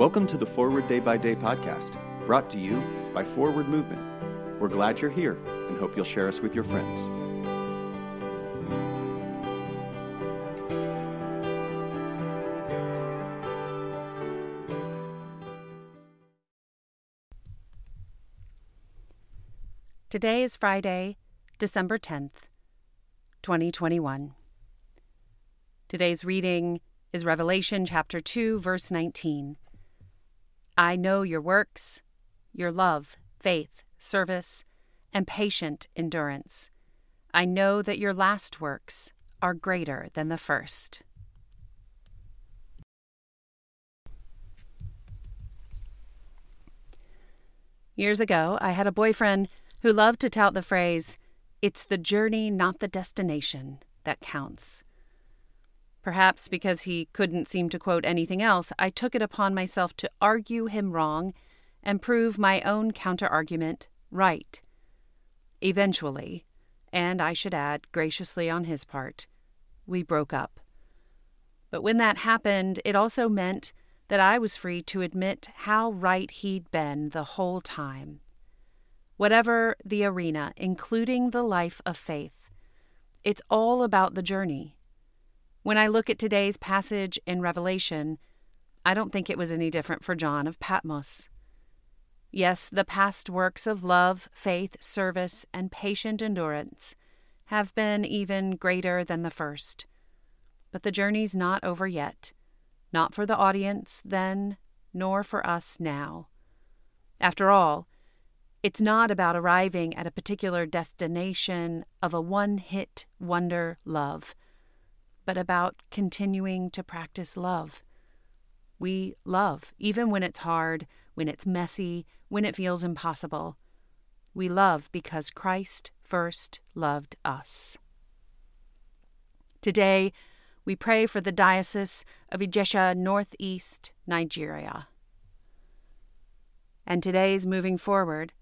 Welcome to the Forward Day by Day podcast, brought to you by Forward Movement. We're glad you're here and hope you'll share us with your friends. Today is Friday, December 10th, 2021. Today's reading is Revelation chapter 2, verse 19. I know your works, your love, faith, service, and patient endurance. I know that your last works are greater than the first. Years ago, I had a boyfriend who loved to tout the phrase, It's the journey, not the destination, that counts. Perhaps because he couldn't seem to quote anything else, I took it upon myself to argue him wrong and prove my own counterargument right. Eventually, and I should add, graciously on his part, we broke up. But when that happened, it also meant that I was free to admit how right he'd been the whole time. Whatever the arena, including the life of faith, it's all about the journey. When I look at today's passage in Revelation, I don't think it was any different for John of Patmos. Yes, the past works of love, faith, service, and patient endurance have been even greater than the first. But the journey's not over yet, not for the audience then, nor for us now. After all, it's not about arriving at a particular destination of a one hit wonder love but about continuing to practice love. We love, even when it's hard, when it's messy, when it feels impossible. We love because Christ first loved us. Today, we pray for the Diocese of Ijesha, Northeast Nigeria. And today's moving forward.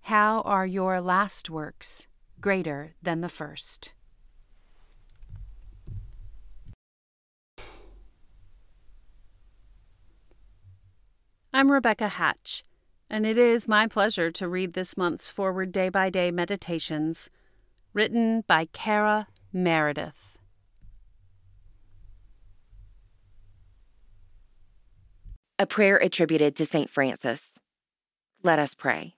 How are your last works greater than the first? I'm Rebecca Hatch, and it is my pleasure to read this month's Forward Day by Day Meditations, written by Kara Meredith. A prayer attributed to St. Francis. Let us pray.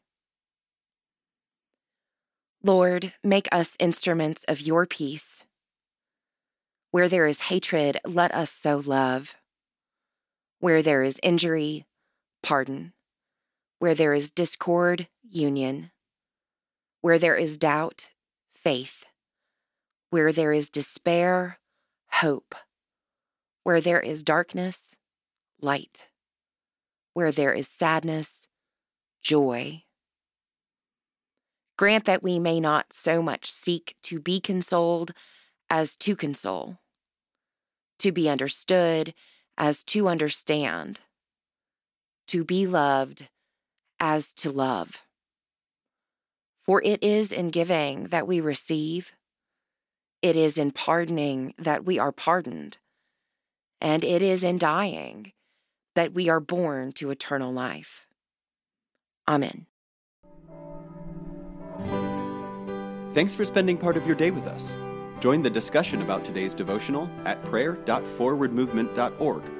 Lord, make us instruments of your peace. Where there is hatred, let us sow love. Where there is injury, pardon. Where there is discord, union. Where there is doubt, faith. Where there is despair, hope. Where there is darkness, light. Where there is sadness, joy. Grant that we may not so much seek to be consoled as to console, to be understood as to understand to be loved as to love. For it is in giving that we receive, it is in pardoning that we are pardoned, and it is in dying that we are born to eternal life. Amen. Thanks for spending part of your day with us. Join the discussion about today's devotional at prayer.forwardmovement.org